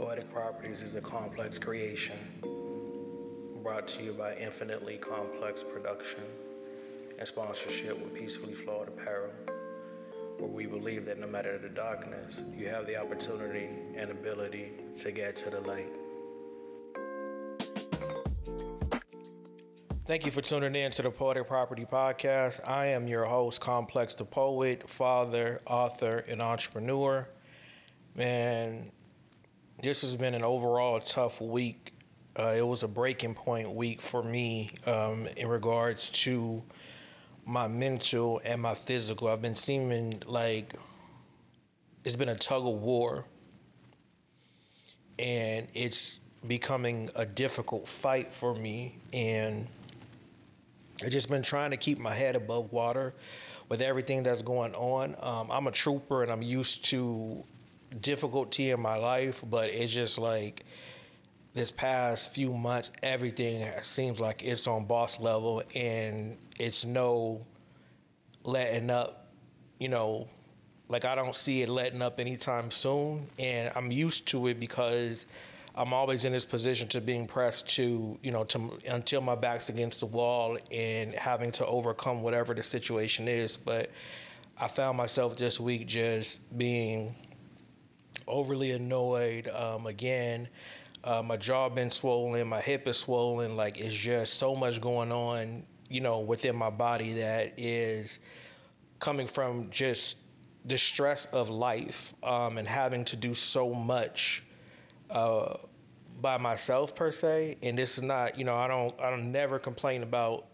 Poetic Properties is a complex creation brought to you by Infinitely Complex Production and sponsorship with Peacefully Flawed Apparel, where we believe that no matter the darkness, you have the opportunity and ability to get to the light. Thank you for tuning in to the Poetic Property Podcast. I am your host, Kamplexx the Poet, father, author, and entrepreneur. Man, this has been an overall tough week. Uh, it was a breaking point week for me um, in regards to my mental and my physical. I've been seeming like it's been a tug of war, and it's becoming a difficult fight for me. And I've just been trying to keep my head above water with everything that's going on. Um, I'm a trooper and I'm used to difficulty in my life, but it's just like this past few months, everything seems like it's on boss level and it's no letting up, you know, like I don't see it letting up anytime soon. And I'm used to it because I'm always in this position to being pressed to, you know, to until my back's against the wall and having to overcome whatever the situation is. But I found myself this week just being overly annoyed. Um, again, uh, my jaw been swollen, my hip is swollen. Like it's just so much going on, you know, within my body that is coming from just the stress of life um, and having to do so much uh, by myself per se. And this is not, you know, I don't, I don't never complain about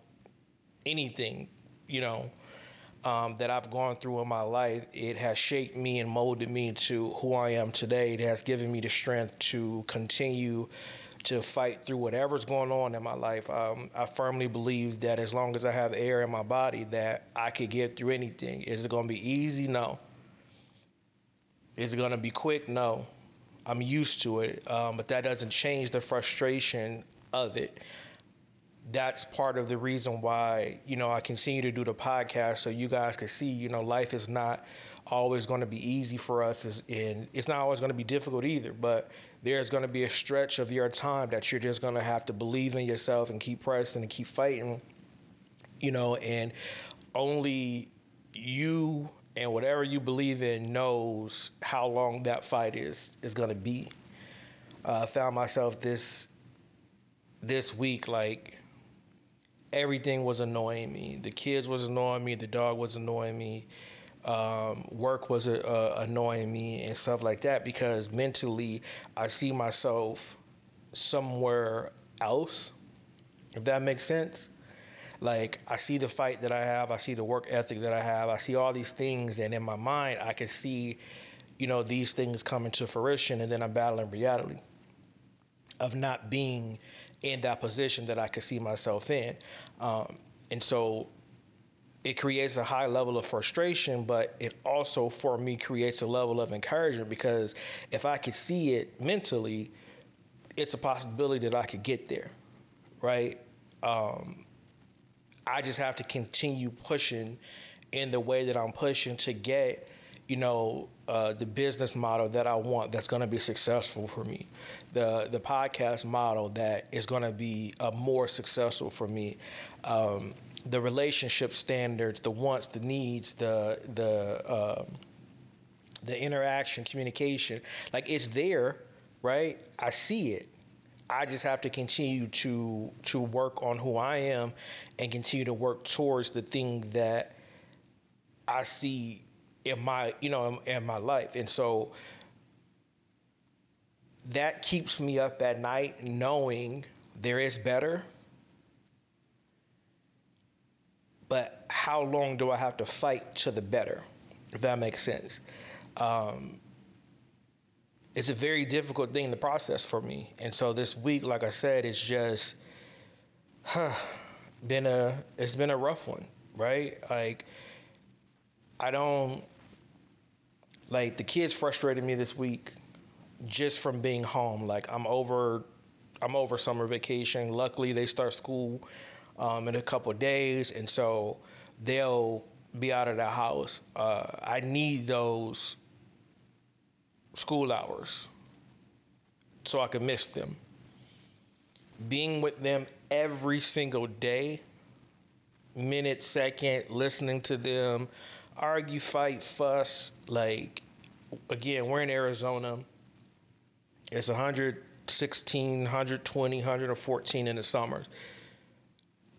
anything, you know um, that I've gone through in my life, it has shaped me and molded me to who I am today. It has given me the strength to continue to fight through whatever's going on in my life. Um, I firmly believe that as long as I have air in my body, that I could get through anything. Is it going to be easy? No. Is it going to be quick? No. I'm used to it, um, but that doesn't change the frustration of it that's part of the reason why you know I continue to do the podcast so you guys can see you know life is not always going to be easy for us and it's not always going to be difficult either but there's going to be a stretch of your time that you're just going to have to believe in yourself and keep pressing and keep fighting you know and only you and whatever you believe in knows how long that fight is is going to be. Uh, I found myself this this week like everything was annoying me. The kids was annoying me. The dog was annoying me. Um, work was uh, annoying me and stuff like that because mentally I see myself somewhere else. If that makes sense. Like I see the fight that I have, I see the work ethic that I have, I see all these things, and in my mind I can see, you know, these things coming to fruition, and then I'm battling reality of not being in that position that I could see myself in. Um, and so it creates a high level of frustration, but it also, for me, creates a level of encouragement because if I could see it mentally, it's a possibility that I could get there, right? Um, I just have to continue pushing in the way that I'm pushing to get you know, uh, the business model that I want that's going to be successful for me, the the podcast model that is going to be uh, more successful for me, um, the relationship standards, the wants, the needs, the the uh, the interaction, communication, like it's there, right? I see it. I just have to continue to to work on who I am and continue to work towards the thing that I see in my you know in, in my life. And so that keeps me up at night knowing there is better. But how long do i have to fight to the better if that makes sense? Um, it's a very difficult thing to process for me. And so this week like i said it's just huh, been a it's been a rough one right? Like i don't like the kids frustrated me this week just from being home. Like I'm over, I'm over summer vacation. Luckily, they start school um, in a couple days, and so they'll be out of the house. Uh, I need those school hours. so I can miss them. Being with them every single day, minute, second, listening to them argue, fight, fuss. Like, again, we're in Arizona. It's 116, 120, 114 in the summers.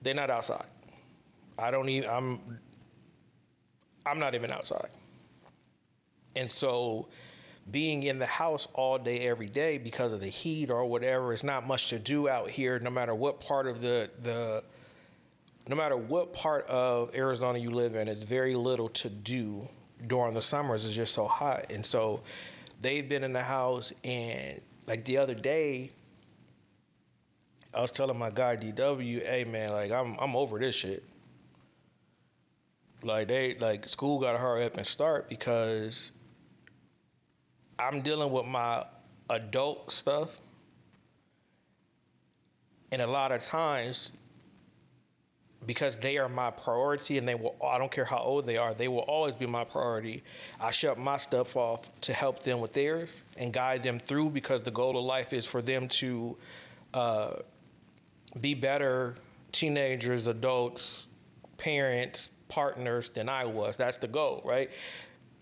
They're not outside. I don't even, I'm, I'm not even outside. And so, being in the house all day, every day because of the heat or whatever, it's not much to do out here, no matter what part of the, the no matter what part of Arizona you live in, it's very little to do during the summers. It's just so hot. And so they've been in the house and like the other day, I was telling my guy DW, hey man, like I'm I'm over this shit. Like they like school gotta hurry up and start because I'm dealing with my adult stuff. And a lot of times, because they are my priority and they will I don't care how old they are, they will always be my priority. I shut my stuff off to help them with theirs and guide them through because the goal of life is for them to uh, be better teenagers, adults, parents, partners than I was. That's the goal, right?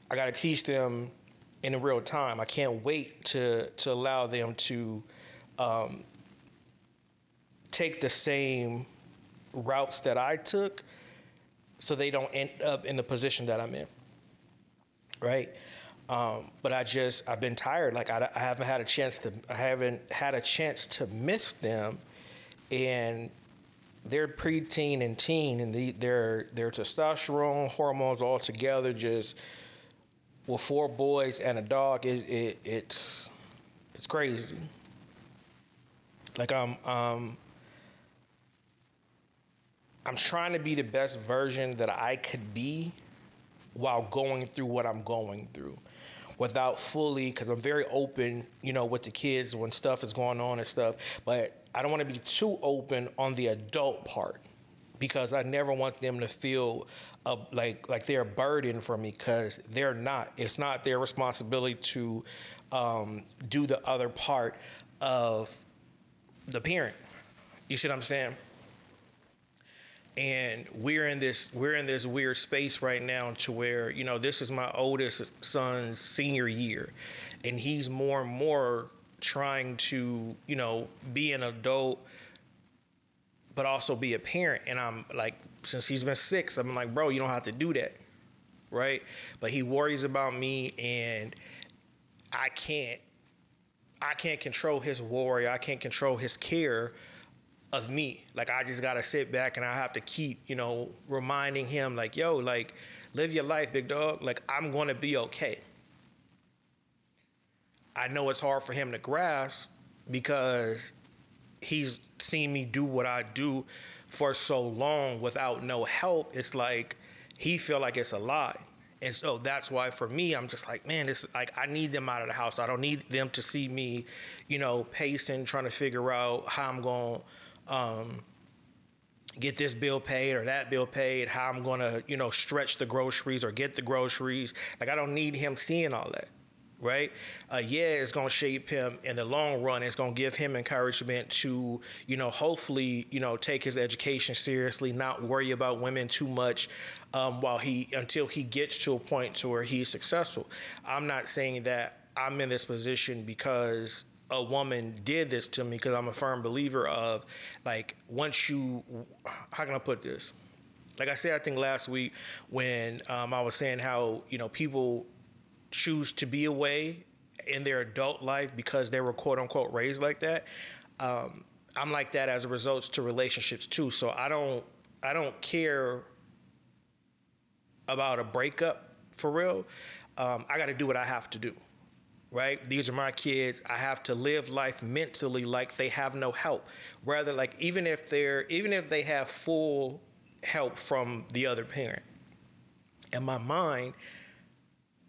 I got to teach them in real time. I can't wait to to allow them to um, take the same routes that I took, so they don't end up in the position that I'm in. Right. Um, but I just I've been tired. Like I, I haven't had a chance to I haven't had a chance to miss them, and they're preteen and teen, and the, their their testosterone hormones all together just with four boys and a dog, it, it it's it's crazy. Like I'm um I'm trying to be the best version that I could be while going through what I'm going through without fully because I'm very open, you know, with the kids when stuff is going on and stuff, but I don't want to be too open on the adult part because I never want them to feel like like they're a burden for me because they're not. It's not their responsibility to um, do the other part of the parent. You see what I'm saying? And we're in this we're in this weird space right now to where you know this is my oldest son's senior year, and he's more and more trying to you know be an adult but also be a parent. And I'm like, since he's been six, I'm like, bro, you don't have to do that, right? But he worries about me, and I can't, I can't control his worry. I can't control his care of me. Like I just gotta sit back and I have to keep, you know, reminding him, like, yo, like, live your life, big dog. Like I'm gonna be okay. I know it's hard for him to grasp because he's seen me do what I do for so long without no help, it's like he feel like it's a lie. And so that's why for me, I'm just like, man, it's like I need them out of the house. I don't need them to see me, you know, pacing, trying to figure out how I'm to um, get this bill paid or that bill paid, how I'm going to, you know, stretch the groceries or get the groceries. Like I don't need him seeing all that right? Uh, yeah, it's going to shape him in the long run. It's going to give him encouragement to, you know, hopefully, you know, take his education seriously, not worry about women too much um, while he until he gets to a point to where he's successful. I'm not saying that I'm in this position because a woman did this to me because I'm a firm believer of like once you how can I put this? Like I said, I think last week when um, I was saying how you know people choose to be away in their adult life because they were quote unquote raised like that. Um, I'm like that as a result to relationships too. So I don't I don't care about a breakup for real. Um, I got to do what I have to do. Right? These are my kids. I have to live life mentally like they have no help. Rather, like even if they're even if they have full help from the other parent. In my mind,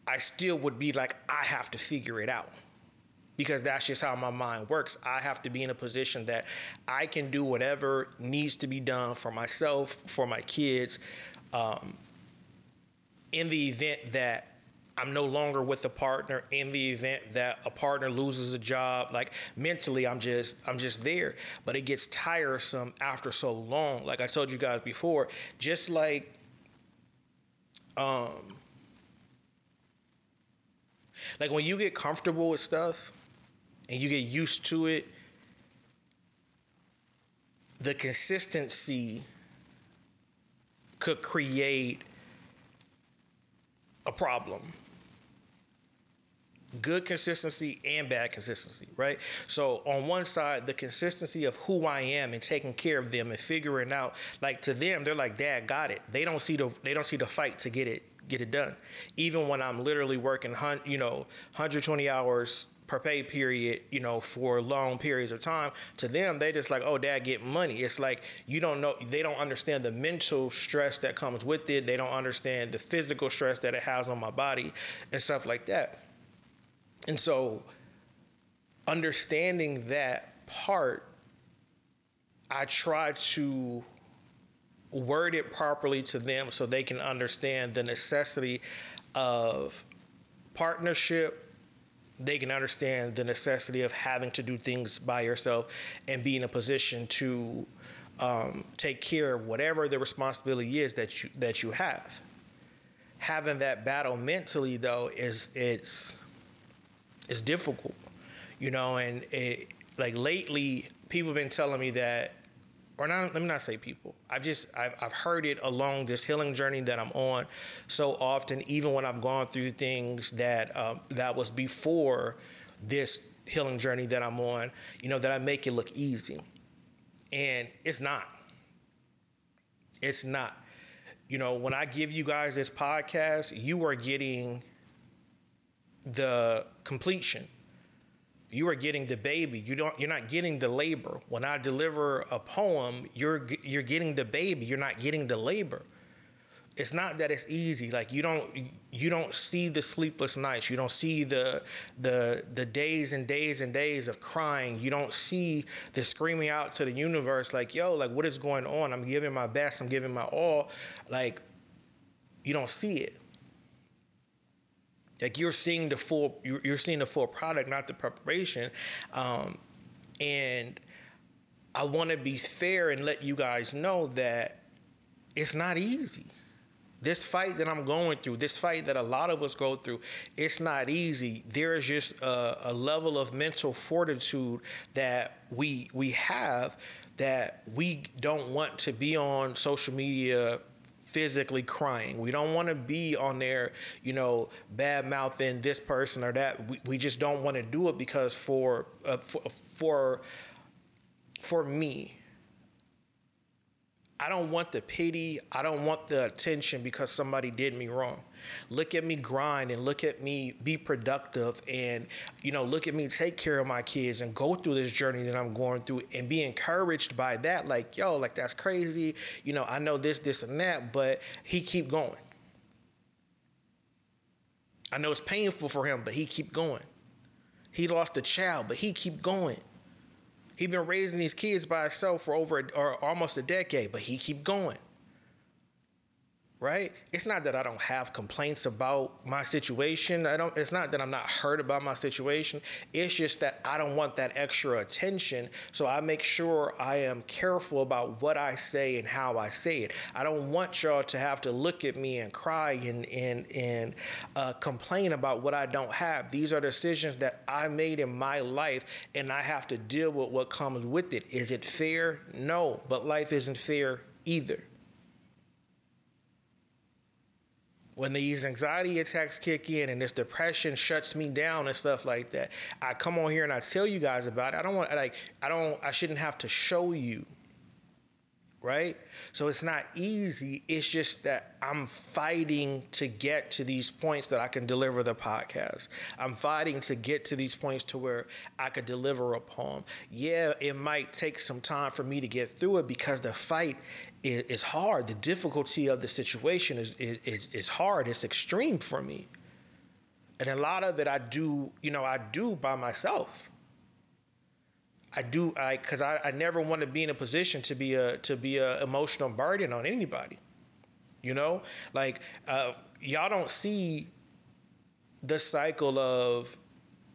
I still would be like, I have to figure it out because that's just how my mind works. I have to be in a position that I can do whatever needs to be done for myself, for my kids, um, in the event that I'm no longer with the partner in the event that a partner loses a job. Like mentally, I'm just I'm just there. But it gets tiresome after so long. Like I told you guys before, just like um like when you get comfortable with stuff and you get used to it, the consistency could create a problem good consistency and bad consistency, right? So on one side, the consistency of who I am and taking care of them and figuring out, like to them, they're like, "Dad, got it." They don't see the they don't see the fight to get it get it done. Even when I'm literally working, you know, 120 hours per pay period, you know, for long periods of time. To them, they just like, oh, dad, get money. It's like you don't know, they don't understand the mental stress that comes with it. They don't understand the physical stress that it has on my body and stuff like that. And so, understanding that part, I try to word it properly to them so they can understand the necessity of partnership. They can understand the necessity of having to do things by yourself and be in a position to um, take care of whatever the responsibility is that you that you have. Having that battle mentally though is it's it's difficult, you know. And it, like lately, people have been telling me that, or not. Let me not say people. I've just I've, I've heard it along this healing journey that I'm on so often. Even when I've gone through things that um, that was before this healing journey that I'm on, you know, that I make it look easy, and it's not. It's not. You know, when I give you guys this podcast, you are getting the completion. You are getting the baby. You don't. You're not getting the labor. When I deliver a poem, you're you're getting the baby. You're not getting the labor. It's not that it's easy. Like you don't you don't see the sleepless nights. You don't see the the the days and days and days of crying. You don't see the screaming out to the universe like, yo, like what is going on? I'm giving my best. I'm giving my all. Like you don't see it. Like you're seeing the full, you're seeing the full product, not the preparation. Um, and I want to be fair and let you guys know that it's not easy. This fight that I'm going through, this fight that a lot of us go through, it's not easy. There is just a, a level of mental fortitude that we we have that we don't want to be on social media physically crying. We don't want to be on there, you know, bad mouthing this person or that. We, we just don't want to do it because for, uh, for for for me, I don't want the pity. I don't want the attention because somebody did me wrong. Look at me grind and look at me be productive and you know look at me take care of my kids and go through this journey that I'm going through and be encouraged by that. Like yo, like that's crazy. You know I know this, this, and that, but he keep going. I know it's painful for him, but he keep going. He lost a child, but he keep going. He been raising these kids by himself for over a, or almost a decade, but he keep going. Right? It's not that I don't have complaints about my situation. I don't it's not that I'm not hurt about my situation. It's just that I don't want that extra attention. So I make sure I am careful about what I say and how I say it. I don't want y'all to have to look at me and cry and and and uh, complain about what I don't have. These are decisions that I made in my life and I have to deal with what comes with it. Is it fair? No, but life isn't fair either. When these anxiety attacks kick in and this depression shuts me down and stuff like that, I come on here and I tell you guys about it. I don't want like I don't I shouldn't have to show you. Right? So it's not easy. It's just that I'm fighting to get to these points that I can deliver the podcast. I'm fighting to get to these points to where I could deliver a poem. Yeah, it might take some time for me to get through it because the fight is, hard. The difficulty of the situation is, is, is hard. It's extreme for me. And a lot of it I do, you know, I do by myself. I do I because I, I never want to be in a position to be a to be a emotional burden on anybody. You know, like uh, y'all don't see the cycle of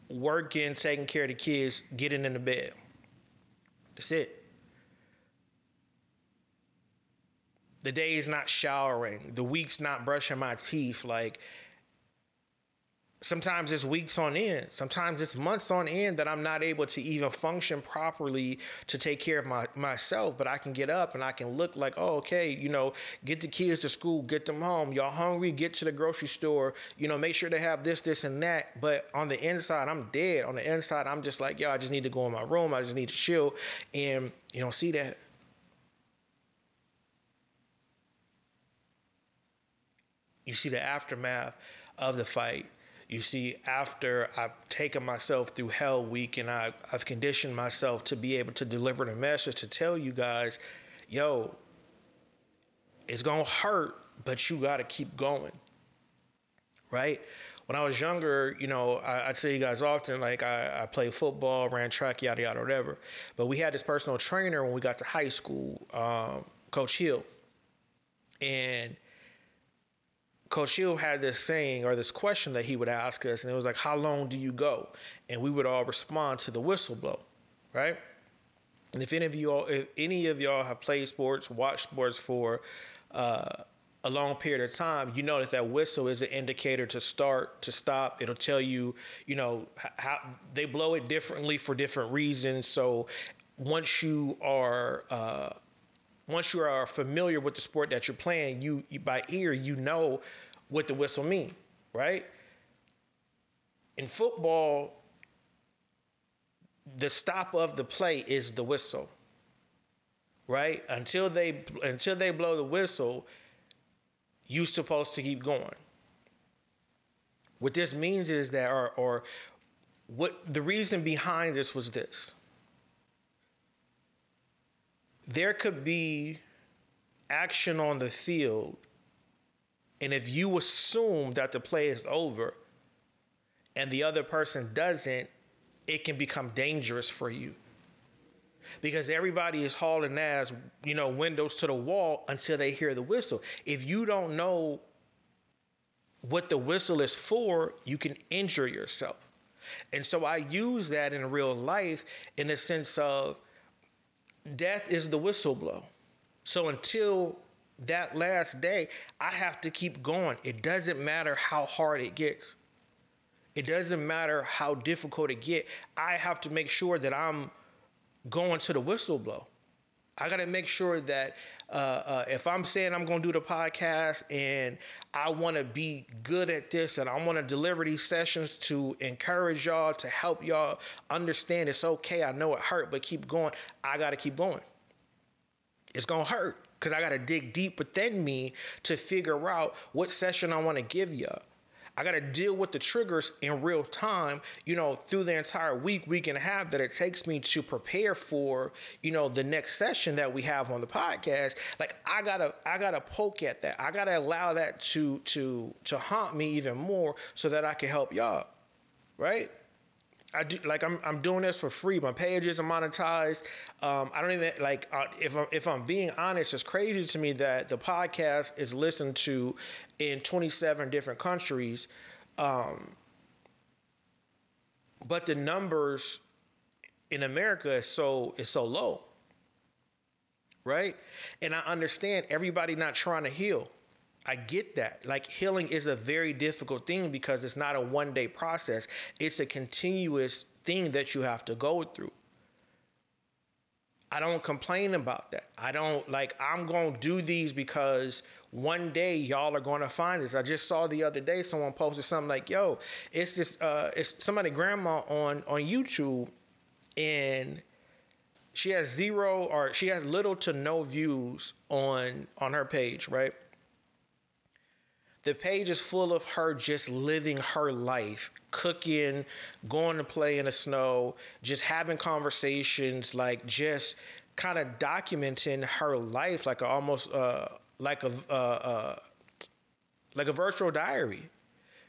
working, taking care of the kids, getting in the bed. That's it. The day is not showering. The week's not brushing my teeth. Like sometimes it's weeks on end. Sometimes it's months on end that i'm not able to even function properly to take care of my, myself but i can get up and i can look like oh okay you know get the kids to school get them home. Y'all hungry? Get to the grocery store. You know make sure they have this this and that. But on the inside i'm dead. On the inside i'm just like yo i just need to go in my room. I just need to chill and you know see that. You see the aftermath of the fight you see, after I've taken myself through Hell Week and I've, I've conditioned myself to be able to deliver the message to tell you guys, yo, it's gonna hurt, but you gotta keep going. Right? When I was younger, you know, I, would say you guys often, like I, I played football, ran track, yada yada, whatever. But we had this personal trainer when we got to high school, um, Coach Hill, and Coach had this saying or this question that he would ask us, and it was like, "How long do you go?" And we would all respond to the whistle blow, right? And if any of you all, if any of y'all have played sports, watched sports for uh, a long period of time, you know that that whistle is an indicator to start, to stop. It'll tell you, you know, how they blow it differently for different reasons. So once you are uh, once you are familiar with the sport that you're playing, you, you by ear you know what the whistle mean, right? In football, the stop of the play is the whistle, right? Until they until they blow the whistle, you're supposed to keep going. What this means is that, or, or what the reason behind this was this there could be action on the field, and if you assume that the play is over and the other person doesn't, it can become dangerous for you. Because everybody is hauling ass, you know, windows to the wall until they hear the whistle. If you don't know what the whistle is for, you can injure yourself. And so I use that in real life in the sense of death is the whistleblow. So until that last day, I have to keep going. It doesn't matter how hard it gets. It doesn't matter how difficult it get. I have to make sure that I'm going to the whistleblow. I got to make sure that uh, uh, if I'm saying I'm going to do the podcast and I want to be good at this and I want to deliver these sessions to encourage y'all, to help y'all understand it's okay. I know it hurt, but keep going. I got to keep going. It's going to hurt because I got to dig deep within me to figure out what session I want to give y'all. I got to deal with the triggers in real time, you know, through the entire week, week and a half that it takes me to prepare for, you know, the next session that we have on the podcast. Like I gotta, I gotta poke at that. I gotta allow that to to to haunt me even more so that I can help y'all. Right? I do like I'm I'm doing this for free. My pages are monetized. Um, I don't even like uh, if I'm if I'm being honest, it's crazy to me that the podcast is listened to in 27 different countries, um, but the numbers in America is so is so low, right? And I understand everybody not trying to heal. I get that. Like healing is a very difficult thing because it's not a one day process, it's a continuous thing that you have to go through. I don't complain about that. I don't like, I'm going to do these because one day y'all are going to find this. I just saw the other day someone posted something like, yo, it's this, uh, it's somebody grandma on, on YouTube and she has zero or she has little to no views on, on her page, right? The page is full of her just living her life, cooking, going to play in the snow, just having conversations, like just kind of documenting her life, like a, almost uh, like a uh, uh, like a virtual diary,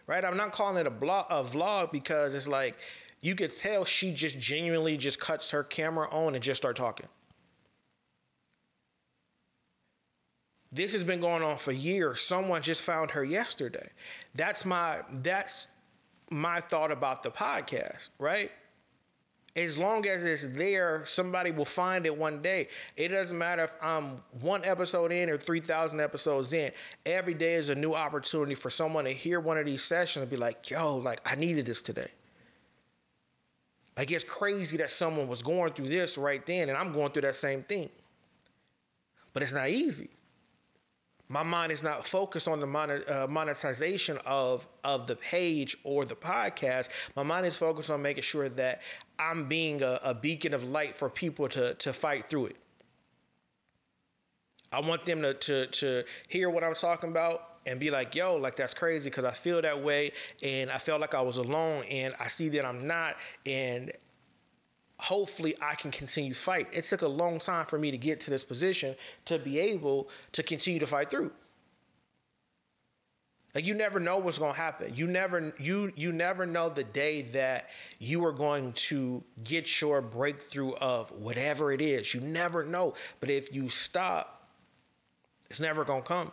right? I'm not calling it a blog, a vlog because it's like you could tell she just genuinely just cuts her camera on and just start talking. This has been going on for years. Someone just found her yesterday. That's my that's my thought about the podcast, right? As long as it's there, somebody will find it one day. It doesn't matter if I'm one episode in or 3,000 episodes in. Every day is a new opportunity for someone to hear one of these sessions and be like, yo, like, I needed this today. Like, it's crazy that someone was going through this right then, and I'm going through that same thing. But it's not easy my mind is not focused on the uh, monetization of of the page or the podcast. My mind is focused on making sure that I'm being a, a beacon of light for people to to fight through it. I want them to to to hear what I'm talking about and be like, yo, like that's crazy because I feel that way and I felt like I was alone and I see that I'm not and hopefully I can continue fight. It took a long time for me to get to this position to be able to continue to fight through. Like you never know what's going to happen. You never you you never know the day that you are going to get your breakthrough of whatever it is. You never know. But if you stop, it's never going to come.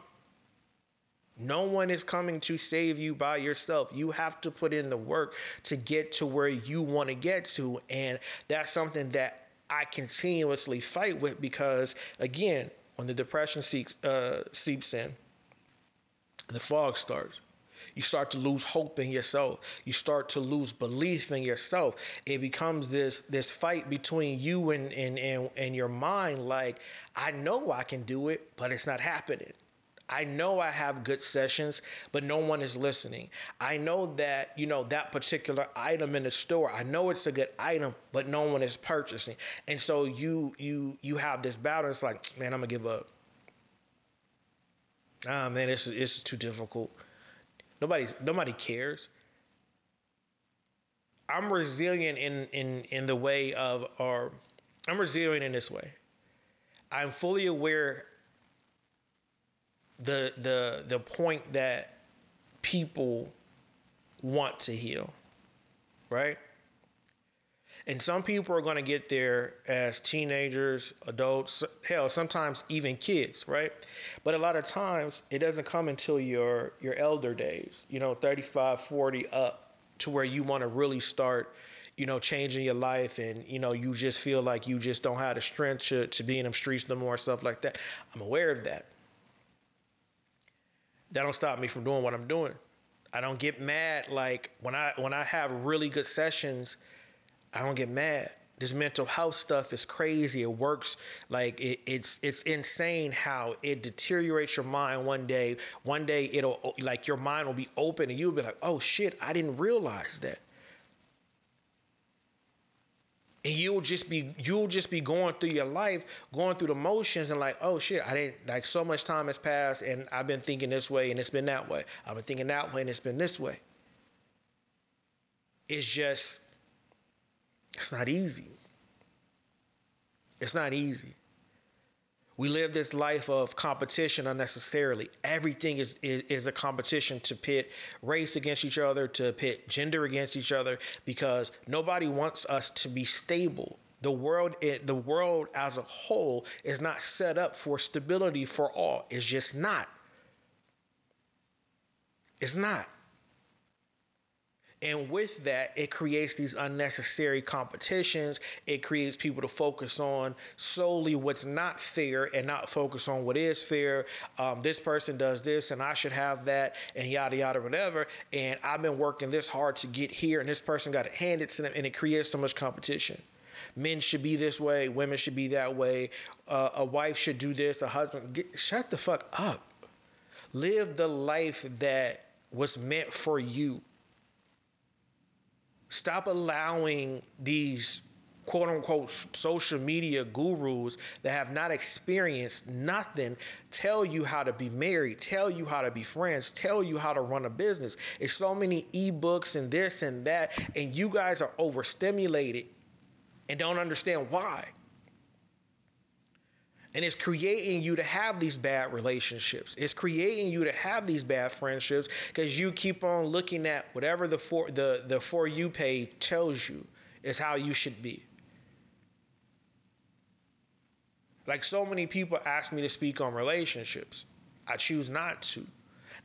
No one is coming to save you by yourself. You have to put in the work to get to where you want to get to. And that's something that I continuously fight with because, again, when the depression seeps, uh, seeps in, the fog starts. You start to lose hope in yourself. You start to lose belief in yourself. It becomes this this fight between you and and and, and your mind. Like I know I can do it, but it's not happening. I know I have good sessions, but no one is listening. I know that, you know, that particular item in the store, I know it's a good item, but no one is purchasing. And so you you you have this battle. It's like, man, I'm gonna give up. Ah man, it's it's too difficult. Nobody's nobody cares. I'm resilient in in in the way of or I'm resilient in this way. I'm fully aware the the the point that people want to heal, right? And some people are going to get there as teenagers, adults, hell, sometimes even kids, right? But a lot of times it doesn't come until your your elder days, you know, 35, 40 up to where you want to really start, you know, changing your life and, you know, you just feel like you just don't have the strength to, to be in them streets no more, stuff like that. I'm aware of that that don't stop me from doing what I'm doing. I don't get mad like when I when I have really good sessions, I don't get mad. This mental health stuff is crazy. It works like it, it's it's insane how it deteriorates your mind one day. One day it'll like your mind will be open and you'll be like, oh shit, I didn't realize that and you'll just be you'll just be going through your life going through the motions and like oh shit i didn't like so much time has passed and i've been thinking this way and it's been that way. I've been thinking that way and it's been this way. It's just it's not easy. It's not easy we live this life of competition unnecessarily. Everything is, is, is a competition to pit race against each other, to pit gender against each other, because nobody wants us to be stable. The world, it, the world as a whole, is not set up for stability for all. It's just not. It's not. And with that, it creates these unnecessary competitions. It creates people to focus on solely what's not fair and not focus on what is fair. Um, this person does this and I should have that and yada, yada, whatever. And I've been working this hard to get here and this person got it handed to them and it creates so much competition. Men should be this way, women should be that way. Uh, a wife should do this, a husband. Get, shut the fuck up. Live the life that was meant for you Stop allowing these quote unquote social media gurus that have not experienced nothing tell you how to be married, tell you how to be friends, tell you how to run a business. It's so many ebooks and this and that, and you guys are overstimulated and don't understand why and it's creating you to have these bad relationships. It's creating you to have these bad friendships because you keep on looking at whatever the for the the for you page tells you is how you should be. Like so many people ask me to speak on relationships. I choose not to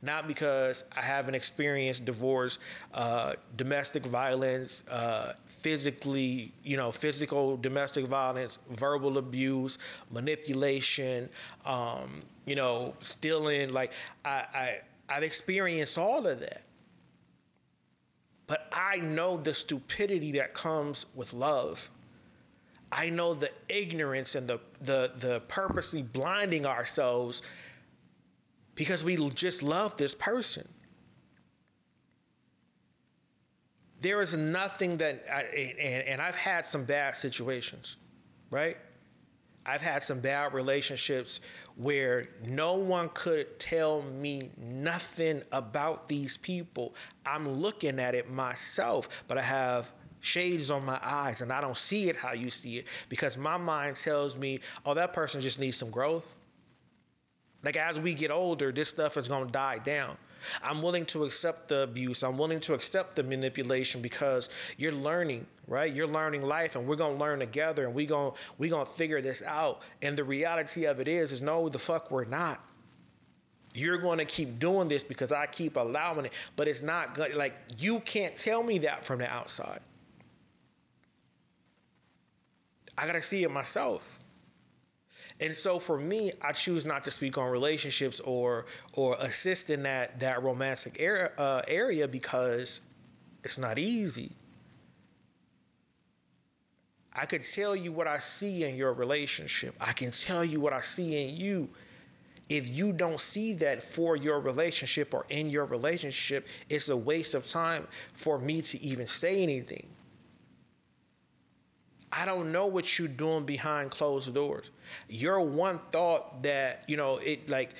not because I haven't experienced divorce, uh, domestic violence, uh, physically, you know, physical domestic violence, verbal abuse, manipulation, um, you know, stealing. Like I, I, I've experienced all of that. But I know the stupidity that comes with love. I know the ignorance and the the the purposely blinding ourselves because we just love this person. There is nothing that, I, and, and I've had some bad situations, right? I've had some bad relationships where no one could tell me nothing about these people. I'm looking at it myself, but I have shades on my eyes and I don't see it how you see it because my mind tells me, oh, that person just needs some growth. Like as we get older, this stuff is going to die down. I'm willing to accept the abuse. I'm willing to accept the manipulation because you're learning, right? You're learning life and we're going to learn together and we're going we going to figure this out. And the reality of it is is no the fuck we're not. You're going to keep doing this because I keep allowing it, but it's not good. Like you can't tell me that from the outside. I got to see it myself. And so for me, I choose not to speak on relationships or or assist in that that romantic area, uh, area because it's not easy. I could tell you what I see in your relationship. I can tell you what I see in you. If you don't see that for your relationship or in your relationship, it's a waste of time for me to even say anything. I don't know what you're doing behind closed doors. Your one thought that, you know, it like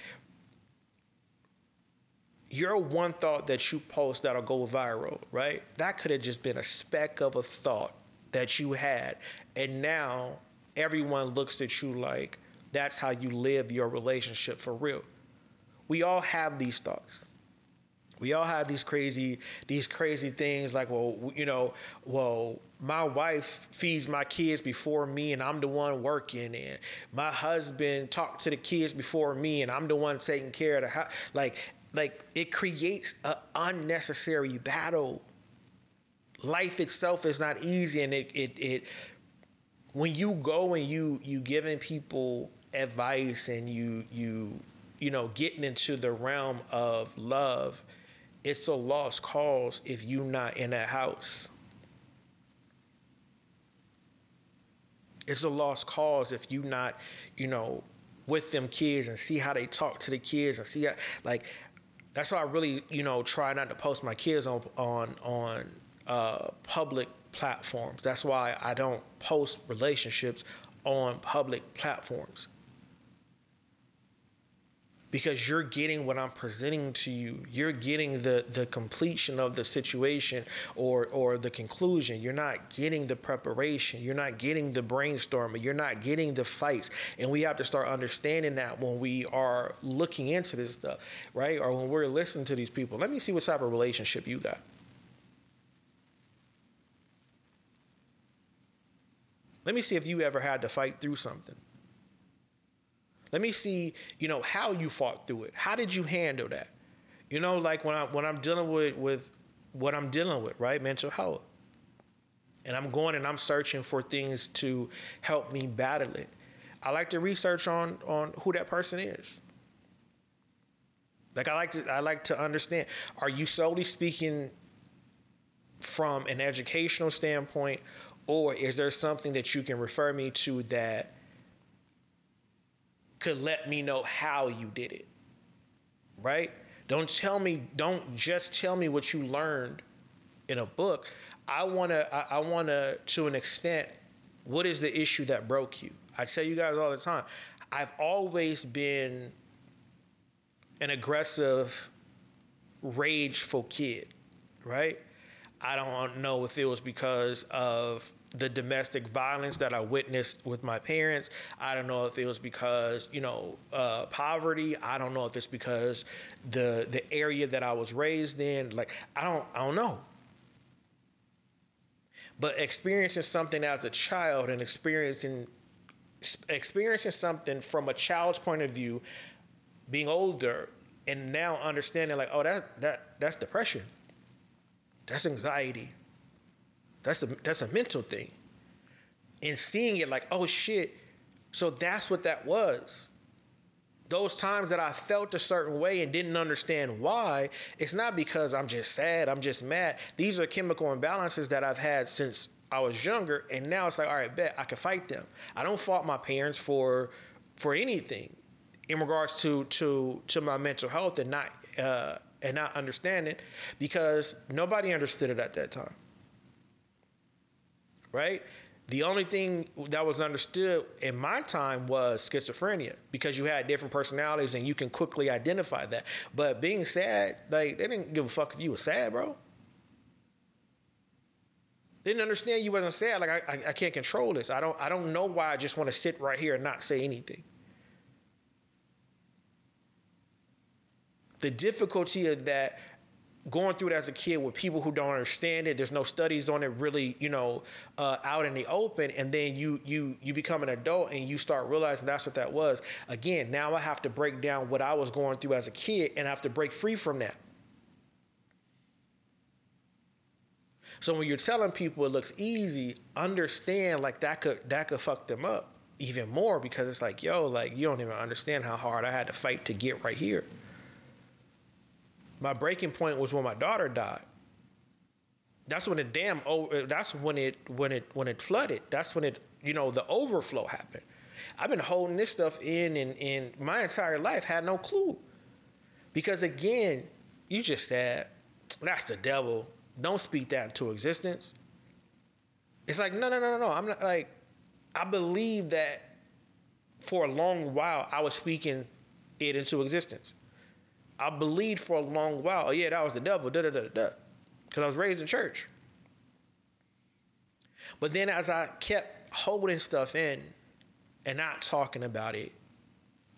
your one thought that you post that'll go viral, right? That could have just been a speck of a thought that you had. And now everyone looks at you like that's how you live your relationship for real. We all have these thoughts we all have these crazy these crazy things like well you know well my wife feeds my kids before me and i'm the one working and my husband talked to the kids before me and i'm the one taking care of the house like like it creates an unnecessary battle. Life itself is not easy and it it, it when you go and you you giving people advice and you you you know getting into the realm of love it's a lost cause if you not in that house. It's a lost cause if you not, you know, with them kids and see how they talk to the kids and see how like that's why I really, you know, try not to post my kids on on on uh, public platforms. That's why I don't post relationships on public platforms because you're getting what I'm presenting to you. You're getting the the completion of the situation or or the conclusion. You're not getting the preparation. You're not getting the brainstorming. You're not getting the fights. And we have to start understanding that when we are looking into this stuff, right? Or when we're listening to these people. Let me see what type of relationship you got. Let me see if you ever had to fight through something. Let me see, you know, how you fought through it. How did you handle that? You know, like when I when I'm dealing with with what I'm dealing with, right? Mental health. And I'm going and I'm searching for things to help me battle it. I like to research on on who that person is. Like I like to I like to understand. Are you solely speaking from an educational standpoint, or is there something that you can refer me to that could let me know how you did it. Right? Don't tell me, don't just tell me what you learned in a book. I wanna, I, I wanna, to an extent, what is the issue that broke you? I tell you guys all the time, I've always been an aggressive, rageful kid, right? I don't know if it was because of the domestic violence that I witnessed with my parents. I don't know if it was because you know uh, poverty. I don't know if it's because the the area that I was raised in. Like I don't I don't know. But experiencing something as a child and experiencing experiencing something from a child's point of view, being older, and now understanding like, oh, that that that's depression. That's anxiety. That's a that's a mental thing. And seeing it like, oh shit, so that's what that was. Those times that I felt a certain way and didn't understand why, it's not because I'm just sad, I'm just mad. These are chemical imbalances that I've had since I was younger, and now it's like, all right, bet I can fight them. I don't fault my parents for for anything in regards to to to my mental health and not uh, and not understanding because nobody understood it at that time. Right? The only thing that was understood in my time was schizophrenia because you had different personalities and you can quickly identify that. But being sad, like they didn't give a fuck if you were sad, bro. They didn't understand you wasn't sad. Like I, I, I can't control this. I don't I don't know why I just want to sit right here and not say anything. The difficulty of that going through it as a kid with people who don't understand it. There's no studies on it really you know uh, out in the open. And then you you you become an adult and you start realizing that's what that was. Again now i have to break down what i was going through as a kid and i have to break free from that. So when you're telling people it looks easy understand like that could that could fuck them up even more because it's like yo like you don't even understand how hard i had to fight to get right here my breaking point was when my daughter died. That's when the dam. Oh, that's when it when it when it flooded. That's when it you know the overflow happened. I've been holding this stuff in in in my entire life. Had no clue, because again, you just said that's the devil. Don't speak that into existence. It's like no no no no no. I'm not like I believe that for a long while I was speaking it into existence. I believed for a long while, oh yeah, that was the devil, da da da da, because I was raised in church. But then as I kept holding stuff in and not talking about it,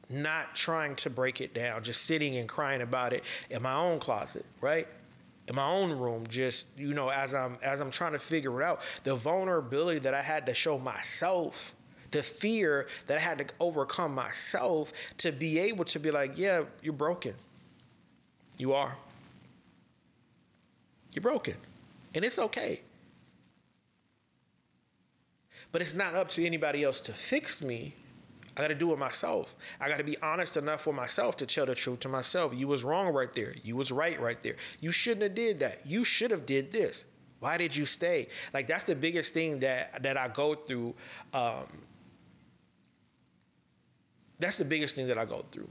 not trying to break it down, just sitting and crying about it in my own closet, right? In my own room, just you know, as I'm as I'm trying to figure it out, the vulnerability that I had to show myself, the fear that I had to overcome myself to be able to be like, yeah, you're broken. You are. You're broken. And it's okay. But it's not up to anybody else to fix me. I got to do it myself. I got to be honest enough with myself to tell the truth to myself. You was wrong right there. You was right right there. You shouldn't have did that. You should have did this. Why did you stay? Like that's the biggest thing that that I go through. Um, that's the biggest thing that I go through.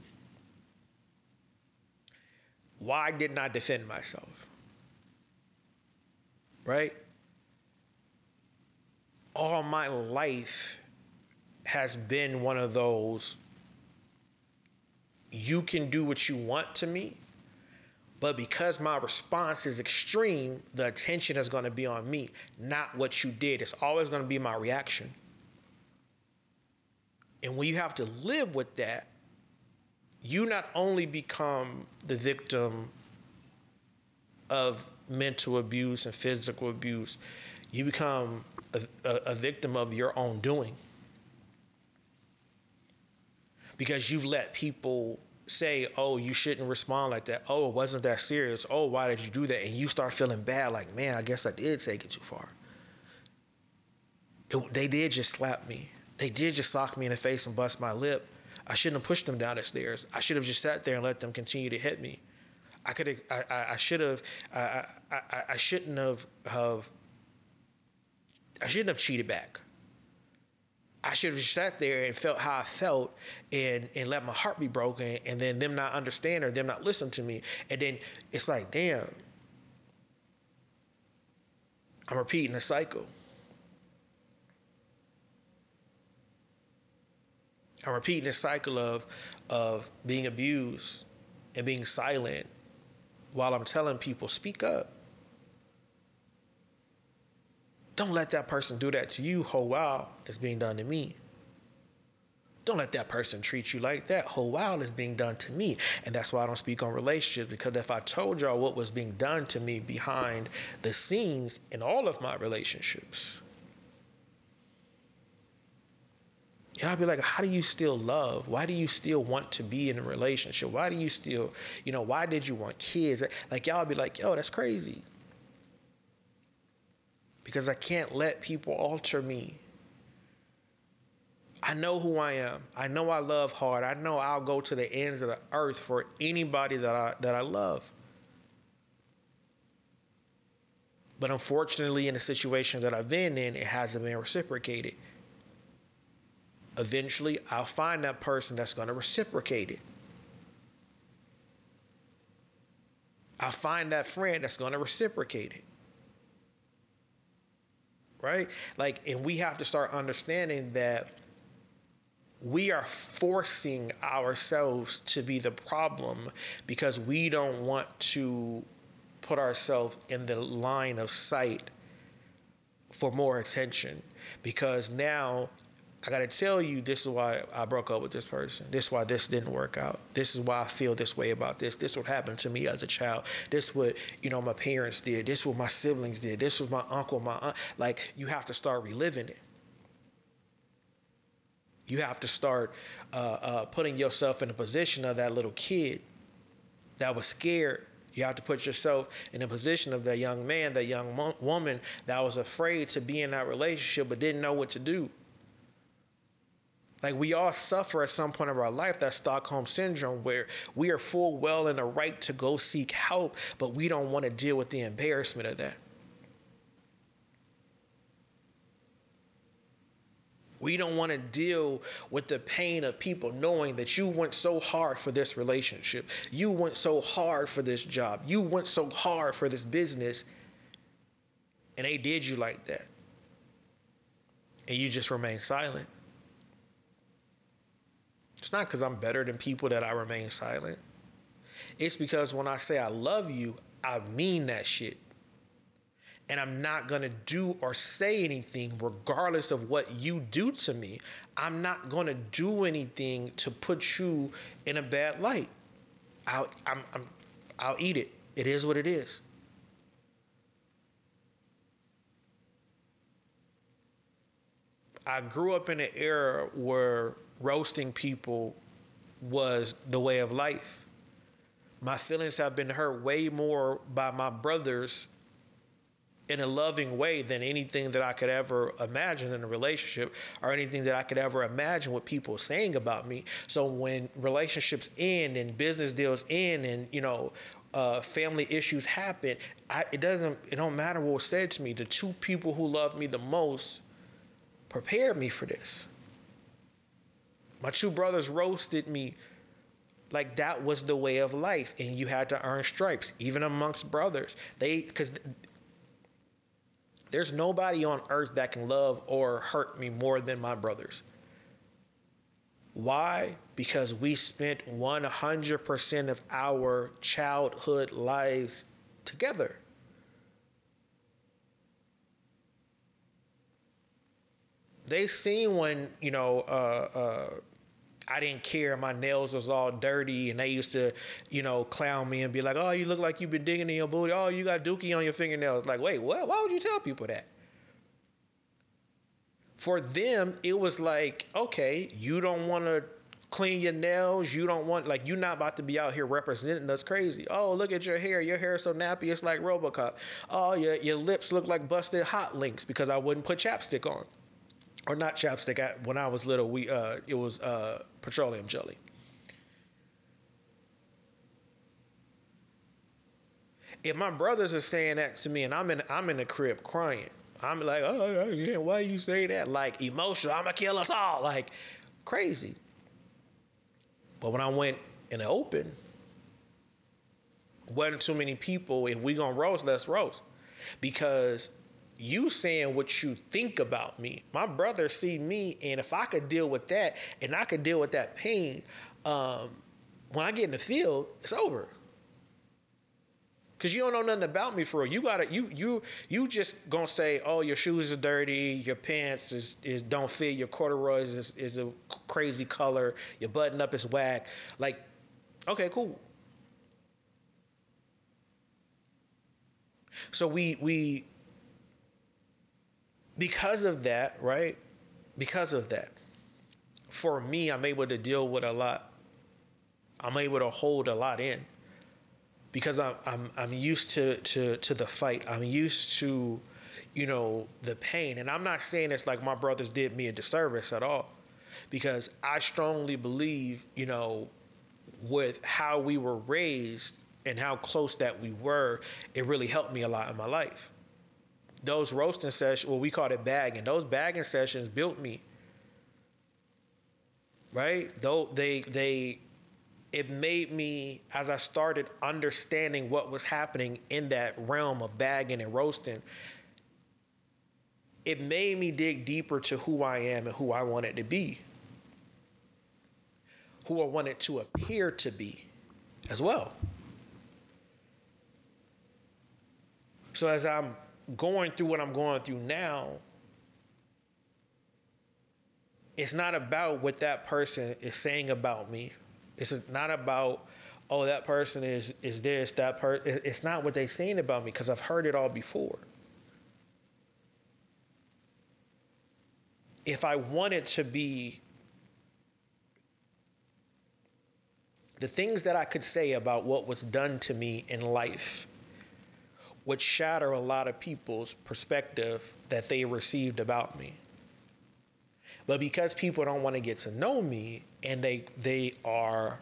Why didn't I defend myself? Right? All my life has been one of those you can do what you want to me, but because my response is extreme, the attention is going to be on me, not what you did. It's always going to be my reaction. And when you have to live with that, you not only become the victim of mental abuse and physical abuse, you become a, a, a, victim of your own doing. Because you've let people say, oh, you shouldn't respond like that. Oh, it wasn't that serious. Oh, why did you do that? And you start feeling bad, like, man, I guess I did take it too far. It, they did just slap me. They did just sock me in the face and bust my lip I shouldn't have pushed them down the stairs. I should have just sat there and let them continue to hit me. I could have. I, I, should have. I, I, I shouldn't have. Have. I shouldn't have cheated back. I should have just sat there and felt how I felt and and let my heart be broken and then them not understand or them not listen to me. And then it's like, damn, I'm repeating a cycle. I'm repeating this cycle of of being abused and being silent while I'm telling people, speak up. Don't let that person do that to you whole while it's being done to me. Don't let that person treat you like that whole while it's being done to me. And that's why I don't speak on relationships because if I told y'all what was being done to me behind the scenes in all of my relationships, y'all be like, how do you still love? Why do you still want to be in a relationship? Why do you still, you know, why did you want kids? Like y'all be like, yo, that's crazy. Because I can't let people alter me. I know who I am. I know I love hard. I know I'll go to the ends of the earth for anybody that I that I love. But unfortunately, in the situation that I've been in, it hasn't been reciprocated. Eventually, I'll find that person that's going to reciprocate it. I'll find that friend that's going to reciprocate it. Right? Like, and we have to start understanding that we are forcing ourselves to be the problem because we don't want to put ourselves in the line of sight for more attention because now I got to tell you this is why I broke up with this person. This is why this didn't work out. This is why I feel this way about this. This is what happened to me as a child. This is what, you know, my parents did. This is what my siblings did. This was my uncle, my aunt. Like you have to start reliving it. You have to start uh, uh, putting yourself in the position of that little kid that was scared. You have to put yourself in the position of that young man, that young mo- woman that was afraid to be in that relationship but didn't know what to do. Like we all suffer at some point of our life that Stockholm syndrome where we are full well in the right to go seek help, but we don't want to deal with the embarrassment of that. We don't want to deal with the pain of people knowing that you went so hard for this relationship. You went so hard for this job. You went so hard for this business. And they did you like that. And you just remain silent. It's not because I'm better than people that I remain silent. It's because when I say I love you, I mean that shit and I'm not gonna do or say anything regardless of what you do to me. I'm not gonna do anything to put you in a bad light. I'll, I'm, I'm, I'll eat it. It is what it is. I grew up in an era where roasting people was the way of life. My feelings have been hurt way more by my brothers in a loving way than anything that I could ever imagine in a relationship or anything that I could ever imagine what people saying about me. So when relationships end and business deals end and you know uh, family issues happen, I, it doesn't it don't matter what was said to me. The two people who loved me the most prepared me for this. My two brothers roasted me like that was the way of life and you had to earn stripes even amongst brothers they because there's nobody on earth that can love or hurt me more than my brothers. Why? Because we spent 100% of our childhood lives together. They seen when, you know, uh, uh, I didn't care. My nails was all dirty, and they used to, you know, clown me and be like, "Oh, you look like you've been digging in your booty. Oh, you got dookie on your fingernails." Like, wait, what? Why would you tell people that? For them, it was like, okay, you don't want to clean your nails. You don't want like you're not about to be out here representing us crazy. Oh, look at your hair. Your hair is so nappy, it's like RoboCop. Oh, your your lips look like busted hot links because I wouldn't put chapstick on or not chapstick. I, when I was little, we uh, it was uh, petroleum jelly. If my brothers are saying that to me, and I'm in I'm in the crib crying, I'm like, oh yeah, why you say that? Like emotional, I'ma kill us all, like crazy. But when I went in the open, wasn't too many people. If we gonna roast, let's roast, because you saying what you think about me. My brother see me, and if I could deal with that, and I could deal with that pain, um, when I get in the field, it's over. Cause you don't know nothing about me for real. You gotta you you you just gonna say, oh, your shoes are dirty, your pants is, is don't fit, your corduroys is, is a crazy color, your button up is whack. Like, okay, cool. So we we because of that, right? Because of that, for me, I'm able to deal with a lot. I'm able to hold a lot in because I'm I'm I'm used to to to the fight. I'm used to, you know, the pain. And I'm not saying it's like my brothers did me a disservice at all, because I strongly believe, you know, with how we were raised and how close that we were, it really helped me a lot in my life. Those roasting sessions, well, we called it bagging. Those bagging sessions built me. Right? Though they they it made me as I started understanding what was happening in that realm of bagging and roasting, it made me dig deeper to who I am and who I wanted to be. Who I wanted to appear to be as well. So as I'm going through what I'm going through now, it's not about what that person is saying about me. It's not about, oh, that person is is this, that person. It's not what they're saying about me because I've heard it all before. If I wanted to be the things that I could say about what was done to me in life would shatter a lot of people's perspective that they received about me. But because people don't want to get to know me and they they are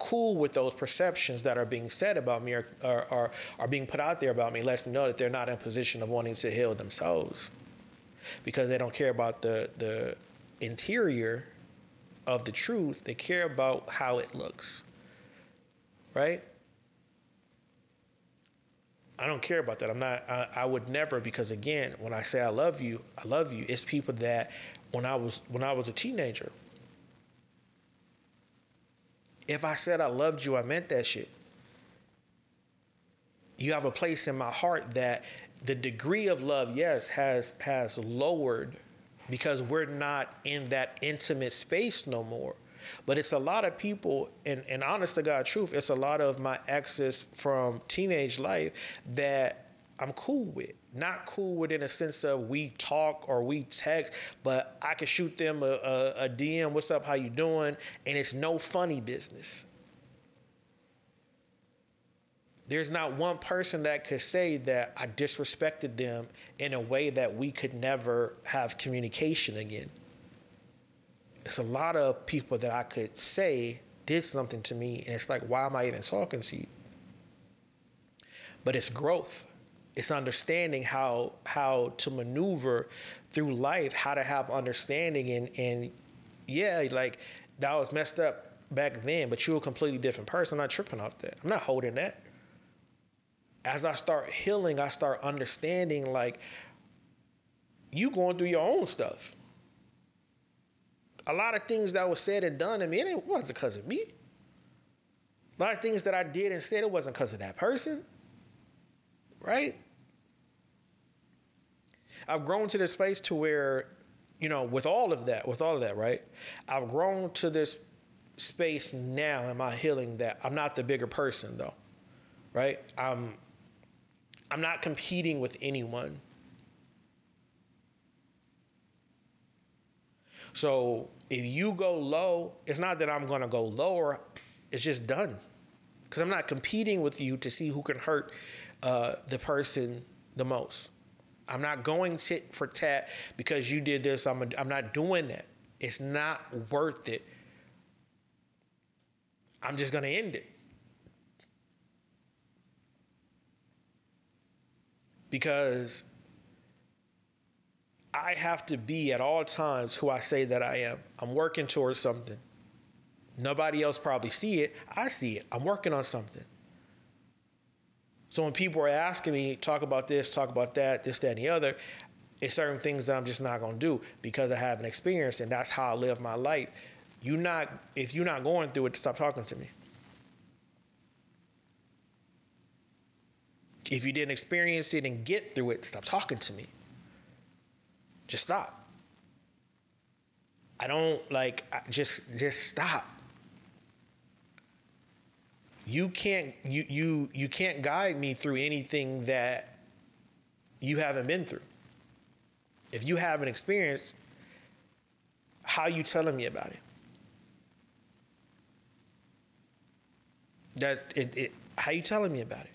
cool with those perceptions that are being said about me or, or are being put out there about me lets me know that they're not in a position of wanting to heal themselves. Because they don't care about the the interior of the truth they care about how it looks. Right I don't care about that. I'm not. I, I, would never because again, when I say I love you, I love you. It's people that when I was when I was a teenager. If I said I loved you, I meant that shit. You have a place in my heart that the degree of love, yes, has has lowered because we're not in that intimate space no more. But it's a lot of people, and, and honest to God truth, it's a lot of my exes from teenage life that I'm cool with. Not cool with in a sense of we talk or we text, but I can shoot them a, a, a DM, what's up, how you doing? And it's no funny business. There's not one person that could say that I disrespected them in a way that we could never have communication again it's a lot of people that I could say did something to me, and it's like, why am I even talking to you? But it's growth. It's understanding how how to maneuver through life, how to have understanding, and and yeah, like that was messed up back then, but you're a completely different person. I'm not tripping off that. I'm not holding that. As I start healing, I start understanding like you going through your own stuff a lot of things that was said and done to me, it wasn't because of me. A lot of things that I did and said, it wasn't because of that person. Right? I've grown to this place to where, you know, with all of that, with all of that, right? I've grown to this space now in my healing that I'm not the bigger person though. Right? I'm I'm not competing with anyone. So if you go low, it's not that I'm gonna go lower, it's just done. Because I'm not competing with you to see who can hurt uh, the person the most. I'm not going tit for tat because you did this. I'm, a, I'm not doing that. It's not worth it. I'm just going to end it. Because I have to be at all times who I say that I am. I'm working towards something. Nobody else probably see it. I see it. I'm working on something. So when people are asking me, talk about this, talk about that, this, that, and the other, it's certain things that I'm just not gonna do because I have an experience and that's how I live my life. You not if you're not going through it, stop talking to me. If you didn't experience it and get through it, stop talking to me. Just stop. I don't like just just stop. You can't you you you can't guide me through anything that you haven't been through. If you haven't experienced, how you telling me about it? That it, it how you telling me about it?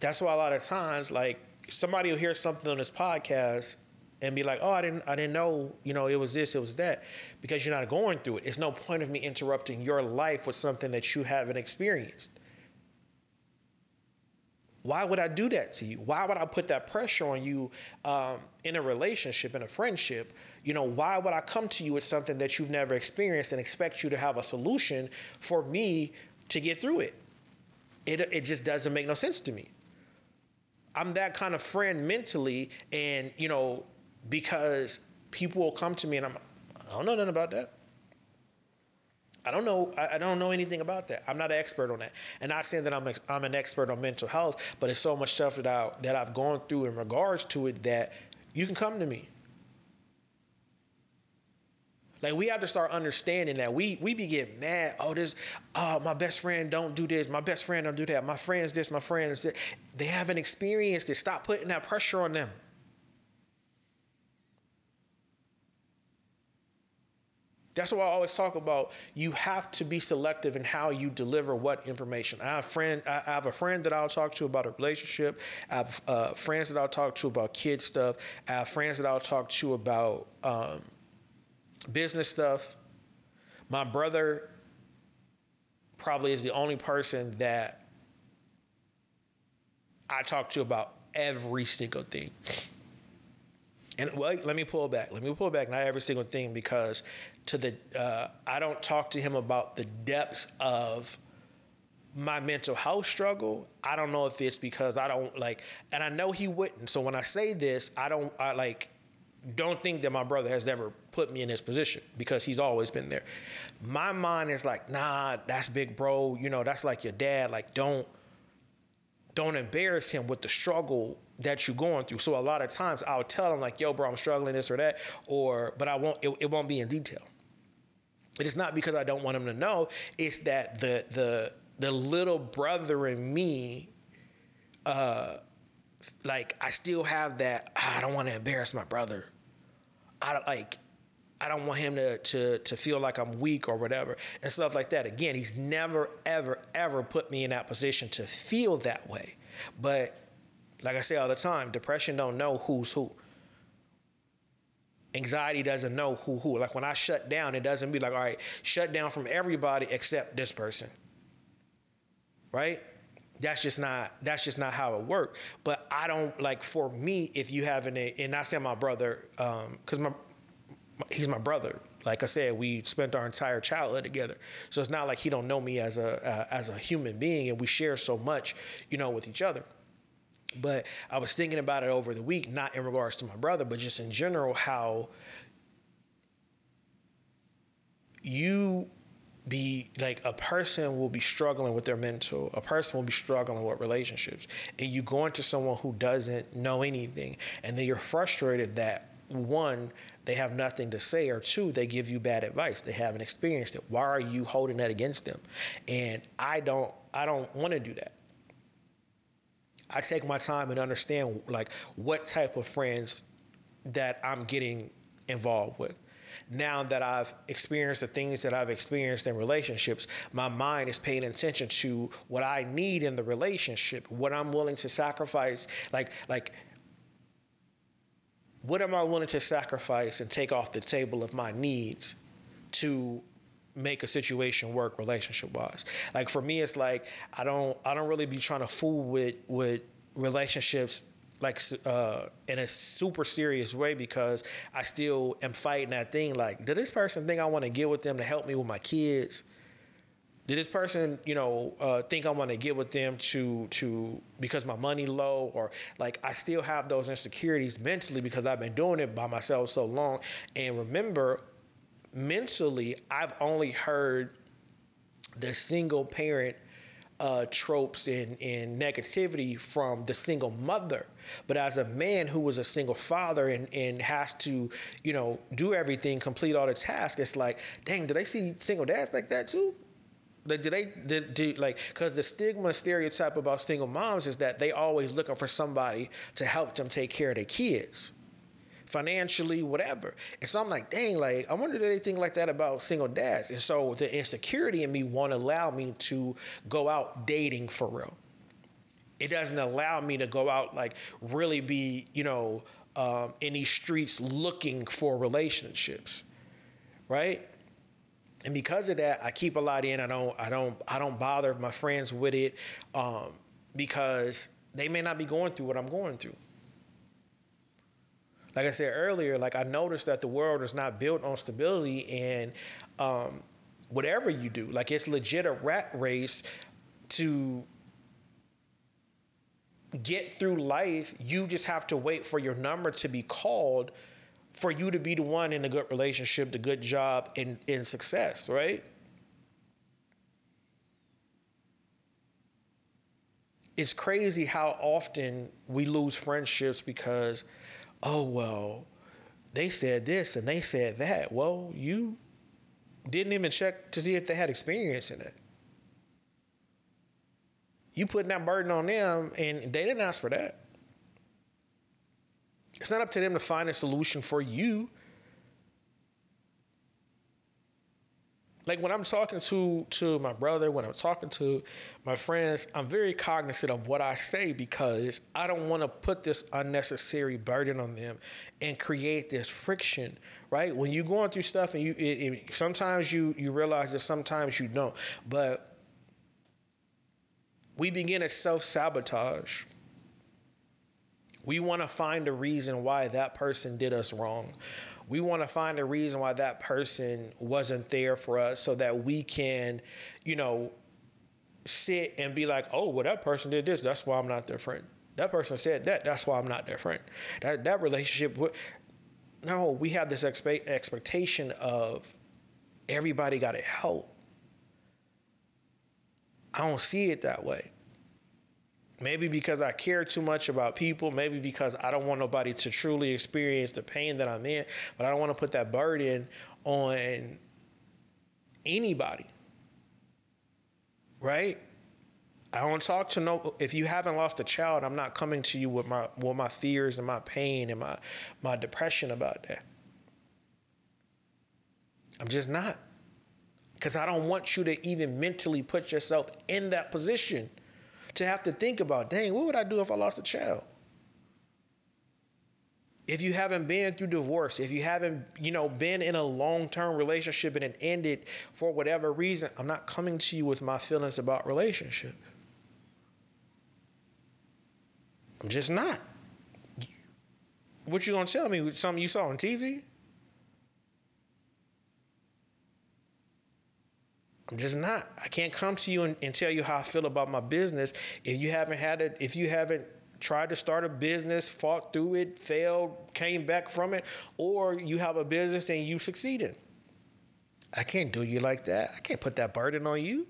That's why a lot of times, like somebody will hear something on this podcast and be like, "Oh, I didn't, I didn't know, you know, it was this, it was that," because you're not going through it. It's no point of me interrupting your life with something that you haven't experienced. Why would I do that to you? Why would I put that pressure on you um, in a relationship, in a friendship? You know, why would I come to you with something that you've never experienced and expect you to have a solution for me to get through it? It, it just doesn't make no sense to me. I'm that kind of friend mentally, and you know, because people will come to me and I'm, I don't know nothing about that. I don't know. I, don't know anything about that. I'm not an expert on that. And not saying that I'm a, I'm an expert on mental health, but it's so much stuff that I, that I've gone through in regards to it that you can come to me. Like we have to start understanding that we we be getting mad. Oh, this, oh, my best friend don't do this. My best friend don't do that. My friends this. My friends that. They haven't experienced it. Stop putting that pressure on them. That's why I always talk about you have to be selective in how you deliver what information. I have friend, I have a friend that I'll talk to about a relationship. I have uh, friends that I'll talk to about kid stuff. I have friends that I'll talk to about um, business stuff. My brother probably is the only person that I talk to about every single thing. And well, let me pull back. Let me pull back. Not every single thing, because to the uh, I don't talk to him about the depths of my mental health struggle. I don't know if it's because I don't like, and I know he wouldn't. So when I say this, I don't I like don't think that my brother has ever put me in this position because he's always been there. My mind is like, nah, that's big bro. You know, that's like your dad. Like, don't don't embarrass him with the struggle that you're going through. So a lot of times I'll tell him like, yo, bro, I'm struggling this or that, or but I won't. It, it won't be in detail. It is not because I don't want him to know. It's that the the the little brother in me, uh, like I still have that. Ah, I don't want to embarrass my brother. I don't like. I don't want him to, to to feel like I'm weak or whatever and stuff like that. Again, he's never ever ever put me in that position to feel that way. But like I say all the time, depression don't know who's who. Anxiety doesn't know who who. Like when I shut down, it doesn't be like, all right, shut down from everybody except this person. Right? That's just not that's just not how it works. But I don't like for me, if you have an and I say my brother, because um, my he's my brother. Like I said, we spent our entire childhood together, so it's not like he don't know me as a uh, as a human being, and we share so much, you know, with each other. But I was thinking about it over the week, not in regards to my brother, but just in general, how you be like a person will be struggling with their mental, a person will be struggling with relationships, and you go into someone who doesn't know anything, and then you're frustrated that one, they have nothing to say, or two, they give you bad advice. They haven't experienced it. Why are you holding that against them? And I don't, I don't want to do that. I take my time and understand like what type of friends that I'm getting involved with. Now that I've experienced the things that I've experienced in relationships, my mind is paying attention to what I need in the relationship, what I'm willing to sacrifice, like like what am I willing to sacrifice and take off the table of my needs to make a situation work relationship wise. Like for me, it's like I don't I don't really be trying to fool with with relationships like uh, in a super serious way because I still am fighting that thing. Like, did this person think I want to get with them to help me with my kids? Did this person, you know, uh, think I want to get with them to to because my money low or like I still have those insecurities mentally because I've been doing it by myself so long. And remember, mentally, I've only heard the single parent uh, tropes and, and negativity from the single mother. But as a man who was a single father and, and has to, you know, do everything, complete all the tasks, it's like, dang, do they see single dads like that too? Like, do they did, do like because the stigma stereotype about single moms is that they always looking for somebody to help them take care of their kids financially, whatever. And so I'm like, dang, like I wonder if anything like that about single dads. And so the insecurity in me won't allow me to go out dating for real. It doesn't allow me to go out like really be, you know, um, in these streets looking for relationships, right? And because of that, I keep a lot in. I don't, I don't, I don't bother my friends with it um, because they may not be going through what I'm going through. Like I said earlier, like I noticed that the world is not built on stability, and um, whatever you do, like it's legit a rat race to get through life. You just have to wait for your number to be called for you to be the one in a good relationship, the good job, and in success, right? it's crazy how often we lose friendships because, oh, well, they said this and they said that. Well, you didn't even check to see if they had experience in it. You putting that burden on them and they didn't ask for that. It's not up to them to find a solution for you. like when I'm talking to to my brother, when I'm talking to my friends, I'm very cognizant of what I say because I don't want to put this unnecessary burden on them and create this friction. Right? When you're going through stuff and you, it, it, sometimes you you realize that sometimes you don't, but we begin to self sabotage. We want to find a reason why that person did us wrong we want to find a reason why that person wasn't there for us so that we can, you know, sit and be like, oh, well, that person did this. That's why I'm not their friend. That person said that. That's why I'm not their friend. That that relationship. No, we have this expe- expectation of everybody got to help. I don't see it that way. Maybe because I care too much about people, maybe because I don't want nobody to truly experience the pain that I'm in, but I don't want to put that burden on anybody. Right? I don't talk to no if you haven't lost a child, I'm not coming to you with my with my fears and my pain and my my depression about that. I'm just not. Cuz I don't want you to even mentally put yourself in that position to have to think about, dang, what would I do if I lost a child? If you haven't been through divorce, if you haven't, you know, been in a long-term relationship and it ended for whatever reason, I'm not coming to you with my feelings about relationship. I'm just not. What you gonna tell me? Something you saw on TV? I'm just not. I can't come to you and, and, tell you how I feel about my business if you haven't had it, if you haven't tried to start a business, fought through it, failed, came back from it, or you have a business and you succeeded. I can't do you like that. I can't put that burden on you.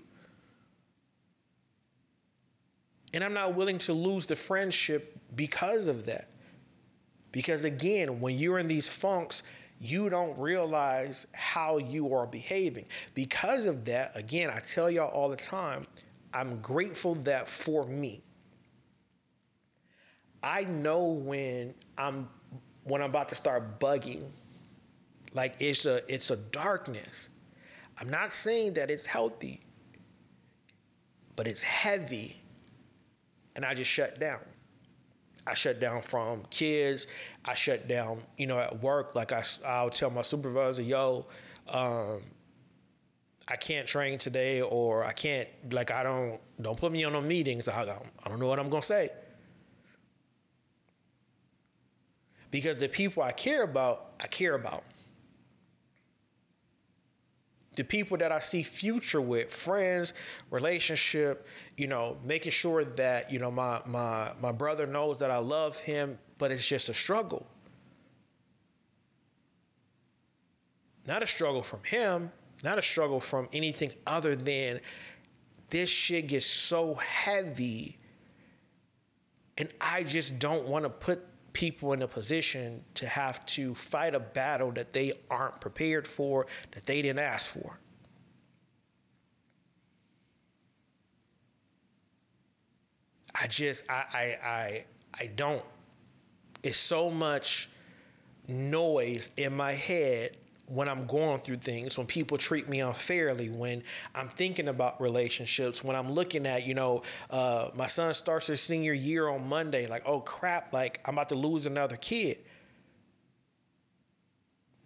And I'm not willing to lose the friendship because of that. Because again, when you're in these funks, you don't realize how you are behaving. Because of that, again, I tell y'all all the time, I'm grateful that for me, I know when I'm when I'm about to start bugging. Like it's a it's a darkness. I'm not saying that it's healthy, but it's heavy. And I just shut down. I shut down from kids. I shut down, you know, at work. Like I, I'll tell my supervisor, yo, um, I can't train today, or I can't, like, I don't, don't put me on no meetings. I, I don't know what I'm gonna say. Because the people I care about, I care about the people that I see future with, friends, relationship, you know, making sure that, you know, my my my brother knows that I love him, but it's just a struggle. Not a struggle from him, not a struggle from anything other than this shit gets so heavy and I just don't want to put people in a position to have to fight a battle that they aren't prepared for, that they didn't ask for. I just I I I, I don't. It's so much noise in my head when I'm going through things, when people treat me unfairly, when I'm thinking about relationships, when I'm looking at, you know, uh, my son starts his senior year on Monday, like, oh crap, like I'm about to lose another kid.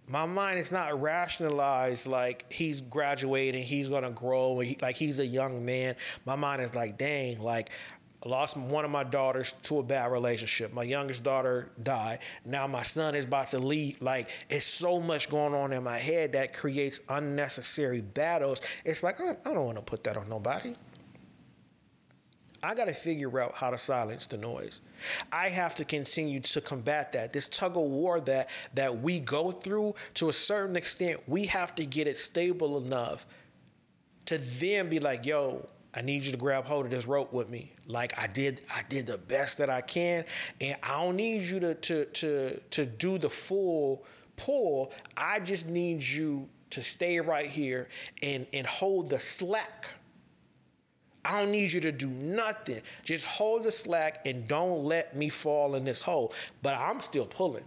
My mind is not rationalized like he's graduating, he's gonna grow, like he's a young man. My mind is like, dang, like I lost one of my daughters to a bad relationship. My youngest daughter died. Now my son is about to leave. Like it's so much going on in my head that creates unnecessary battles. It's like I don't, don't want to put that on nobody. I got to figure out how to silence the noise. I have to continue to combat that. This tug of war that that we go through to a certain extent, we have to get it stable enough to then be like, yo, I need you to grab hold of this rope with me. Like I did, I did the best that I can, and I don't need you to to to to do the full pull. I just need you to stay right here and and hold the slack. I don't need you to do nothing. Just hold the slack and don't let me fall in this hole. But I'm still pulling.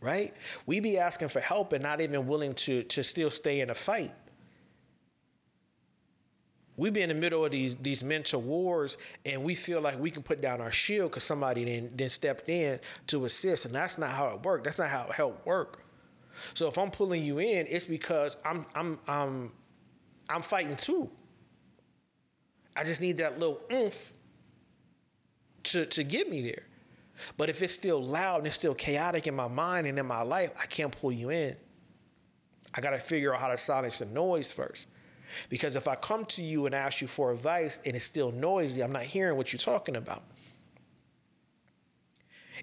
Right? We be asking for help and not even willing to to still stay in a fight we be in the middle of these these mental wars and we feel like we can put down our shield because somebody then then stepped in to assist and that's not how it worked that's not how it help work. So if i'm pulling you in it's because i'm i'm i'm i'm fighting too. I just need that little oomph to to get me there. But if it's still loud and it's still chaotic in my mind and in my life i can't pull you in. I got to figure out how to silence the noise first because if I come to you and ask you for advice and it's still noisy, I'm not hearing what you're talking about.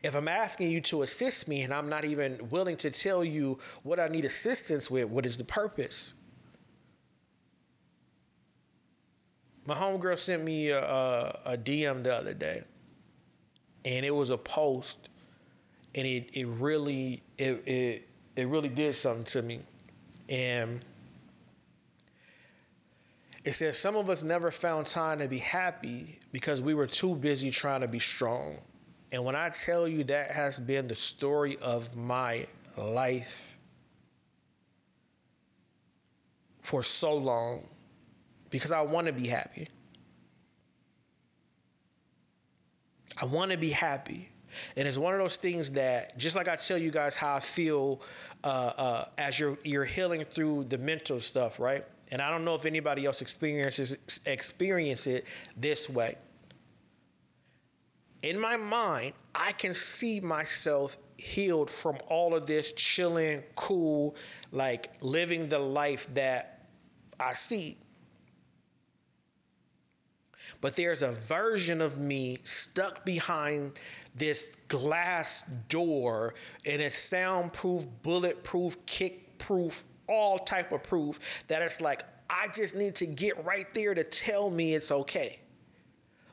If I'm asking you to assist me and I'm not even willing to tell you what I need assistance with, what is the purpose? My homegirl sent me a, a, a DM the other day, and it was a post, and it, it really it, it it really did something to me, and it says some of us never found time to be happy because we were too busy trying to be strong. And when I tell you that has been the story of my life for so long, because I want to be happy. I want to be happy. And it's one of those things that, just like I tell you guys how I feel uh, uh, as you're you're healing through the mental stuff, right? And I don't know if anybody else experiences experience it this way. In my mind, I can see myself healed from all of this chilling, cool, like living the life that I see. But there's a version of me stuck behind this glass door and it's soundproof, bulletproof, kick-proof all type of proof that it's like I just need to get right there to tell me it's okay.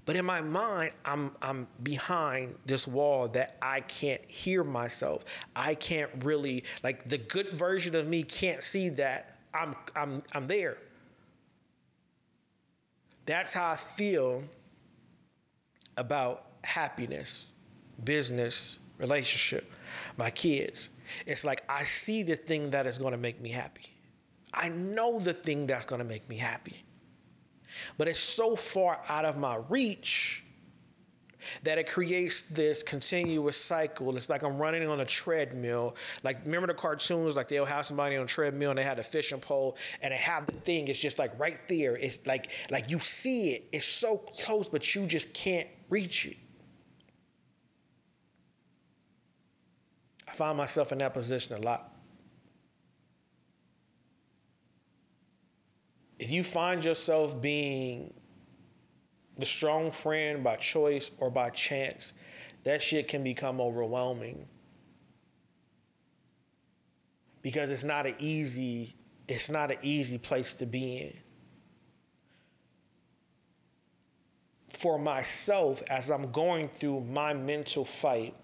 But in my mind, I'm I'm behind this wall that I can't hear myself. I can't really like the good version of me can't see that I'm I'm I'm there. That's how I feel about happiness, business, relationship, my kids. It's like I see the thing that is going to make me happy. I know the thing that's going to make me happy. But it's so far out of my reach that it creates this continuous cycle. It's like I'm running on a treadmill. Like remember the cartoons, like they'll have somebody on a treadmill and they have a fishing pole and they have the thing. It's just like right there. It's like like you see it. It's so close, but you just can't reach it. I find myself in that position a lot. If you find yourself being the strong friend by choice or by chance, that shit can become overwhelming. Because it's not an easy it's not an easy place to be in. For myself as I'm going through my mental fight,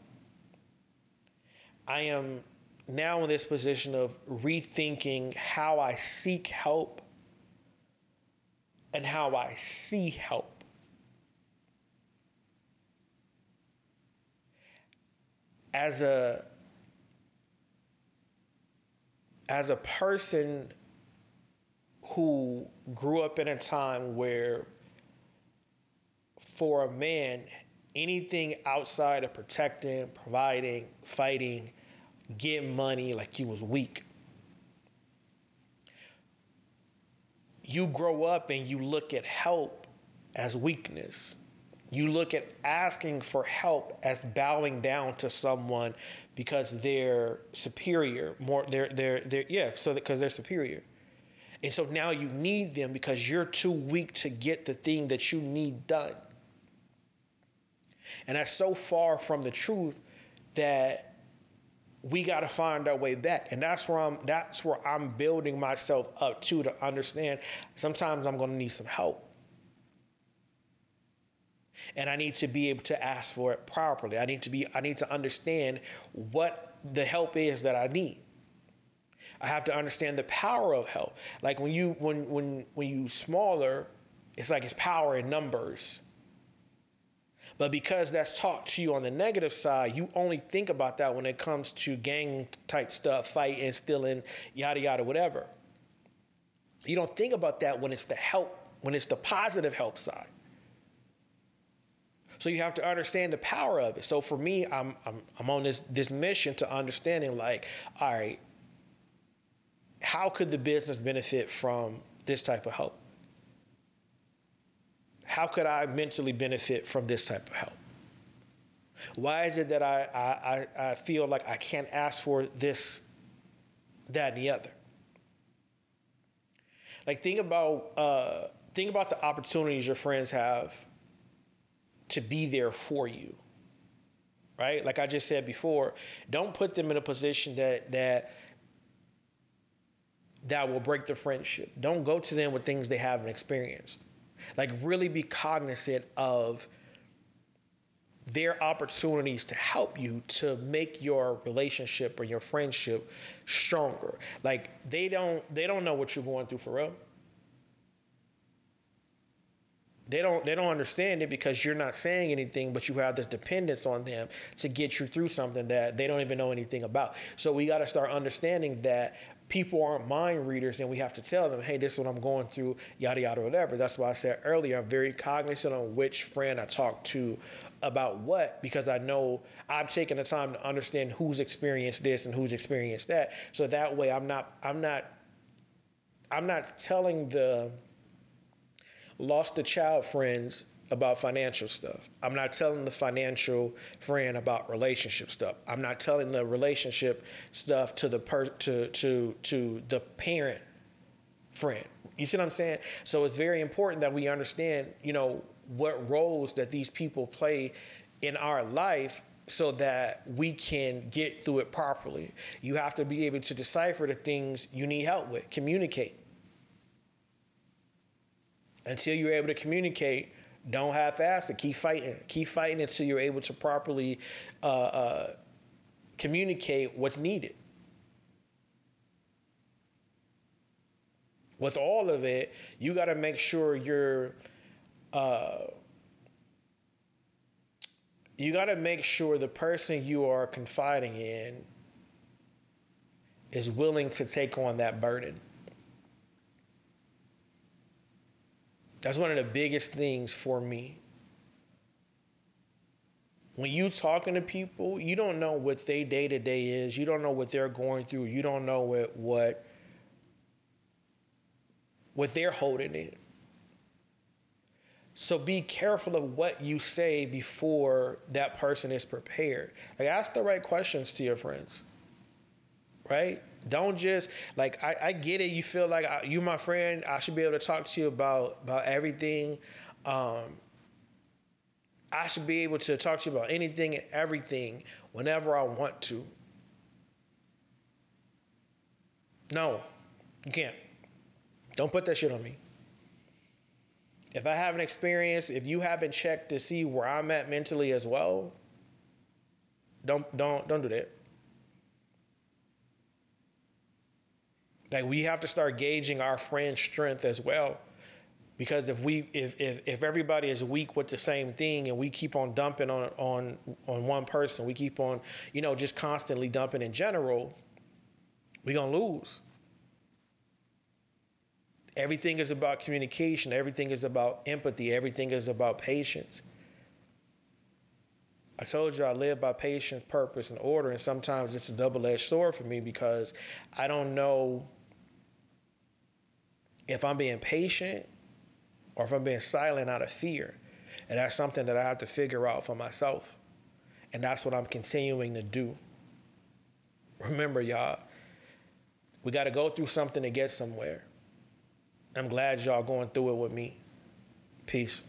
I am now in this position of rethinking how I seek help and how I see help. As a as a person who grew up in a time where for a man anything outside of protecting providing fighting getting money like you was weak. You grow up and you look at help as weakness. You look at asking for help as bowing down to someone because they're superior more they're they're they're yeah so because they're superior. And so now you need them because you're too weak to get the thing that you need done. And that's so far from the truth that we got to find our way back and that's where i'm that's where i'm building myself up to to understand sometimes i'm going to need some help and I need to be able to ask for it properly. I need to be I need to understand what the help is that I need. I have to understand the power of help. Like when you when when when you smaller, it's like it's power in numbers. But because that's taught to you on the negative side, you only think about that when it comes to gang type stuff, fighting, stealing, yada yada, whatever. You don't think about that when it's the help, when it's the positive help side. So you have to understand the power of it. So for me, I'm I'm I'm on this this mission to understanding like, all right, how could the business benefit from this type of help? How could I mentally benefit from this type of help? Why is it that I, I, I feel like I can't ask for this, that, and the other? Like think about uh, think about the opportunities your friends have to be there for you. Right? Like I just said before, don't put them in a position that that that will break the friendship. Don't go to them with things they haven't experienced. Like really be cognizant of their opportunities to help you to make your relationship or your friendship stronger. Like they don't they don't know what you're going through for real. They don't they don't understand it because you're not saying anything, but you have this dependence on them to get you through something that they don't even know anything about. So we got to start understanding that people aren't mind readers and we have to tell them, hey, this is what I'm going through, yada yada, whatever. That's why I said earlier, I'm very cognizant on which friend I talk to about what because I know I've taken the time to understand who's experienced this and who's experienced that. So that way I'm not I'm not I'm not telling the lost the child friends about financial stuff. I'm not telling the financial friend about relationship stuff. I'm not telling the relationship stuff to the per to to to the parent friend. You see what I'm saying? So it's very important that we understand, you know, what roles that these people play in our life so that we can get through it properly. You have to be able to decipher the things you need help with, communicate until you're able to communicate, don't half-ass it. Keep fighting. Keep fighting until you're able to properly uh, uh, communicate what's needed. With all of it, you got to make sure you're. Uh, you got to make sure the person you are confiding in is willing to take on that burden. That's one of the biggest things for me. When you talking to people, you don't know what their day to day is. You don't know what they're going through. You don't know what what what they're holding in. So be careful of what you say before that person is prepared. Like ask the right questions to your friends. Right? Don't just like I, I get it. You feel like I, you my friend. I should be able to talk to you about about everything. Um, I should be able to talk to you about anything and everything whenever I want to. No, you can't. Don't put that shit on me. If I haven't experienced, if you haven't checked to see where I'm at mentally as well, don't don't don't do that. Like we have to start gauging our friend's strength as well. Because if we if, if if everybody is weak with the same thing and we keep on dumping on on on one person, we keep on, you know, just constantly dumping in general, we're to lose. Everything is about communication, everything is about empathy, everything is about patience. I told you I live by patience, purpose, and order, and sometimes it's a double edged sword for me because I don't know if I'm being patient or if I'm being silent out of fear. And that's something that I have to figure out for myself. And that's what I'm continuing to do. Remember, y'all, we got to go through something to get somewhere. I'm glad y'all going through it with me. Peace.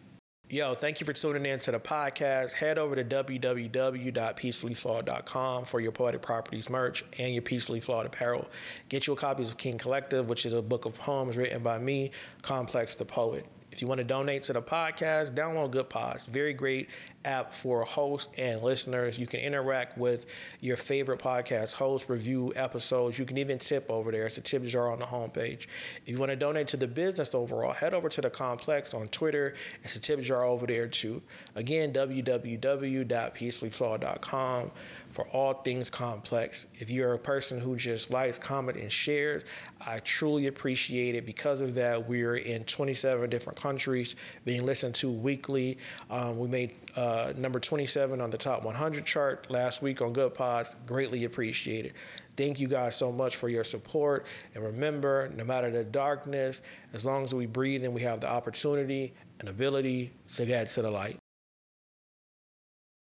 Yo, thank you for tuning in to the podcast. Head over to www.peacefullyflawed.com for your poetic properties merch and your peacefully flawed apparel. Get your copies of King Collective, which is a book of poems written by me, Kamplexx the Poet. If you want to donate to the podcast, download Goodpods. Very great app for hosts and listeners. You can interact with your favorite podcast hosts, review episodes. You can even tip over there. It's a tip jar on the homepage. If you want to donate to the business overall, head over to the Kamplexx on Twitter. It's a tip jar over there too. Again, www.peacefullyflawed.com for all things Kamplexx. If you're a person who just likes, comment, and shares, I truly appreciate it. Because of that, we're in 27 different countries, being listened to weekly. Um, we made uh, number 27 on the top 100 chart last week on Goodpods. Greatly appreciated. Thank you guys so much for your support. And remember, no matter the darkness, as long as we breathe and we have the opportunity and ability to get to the light.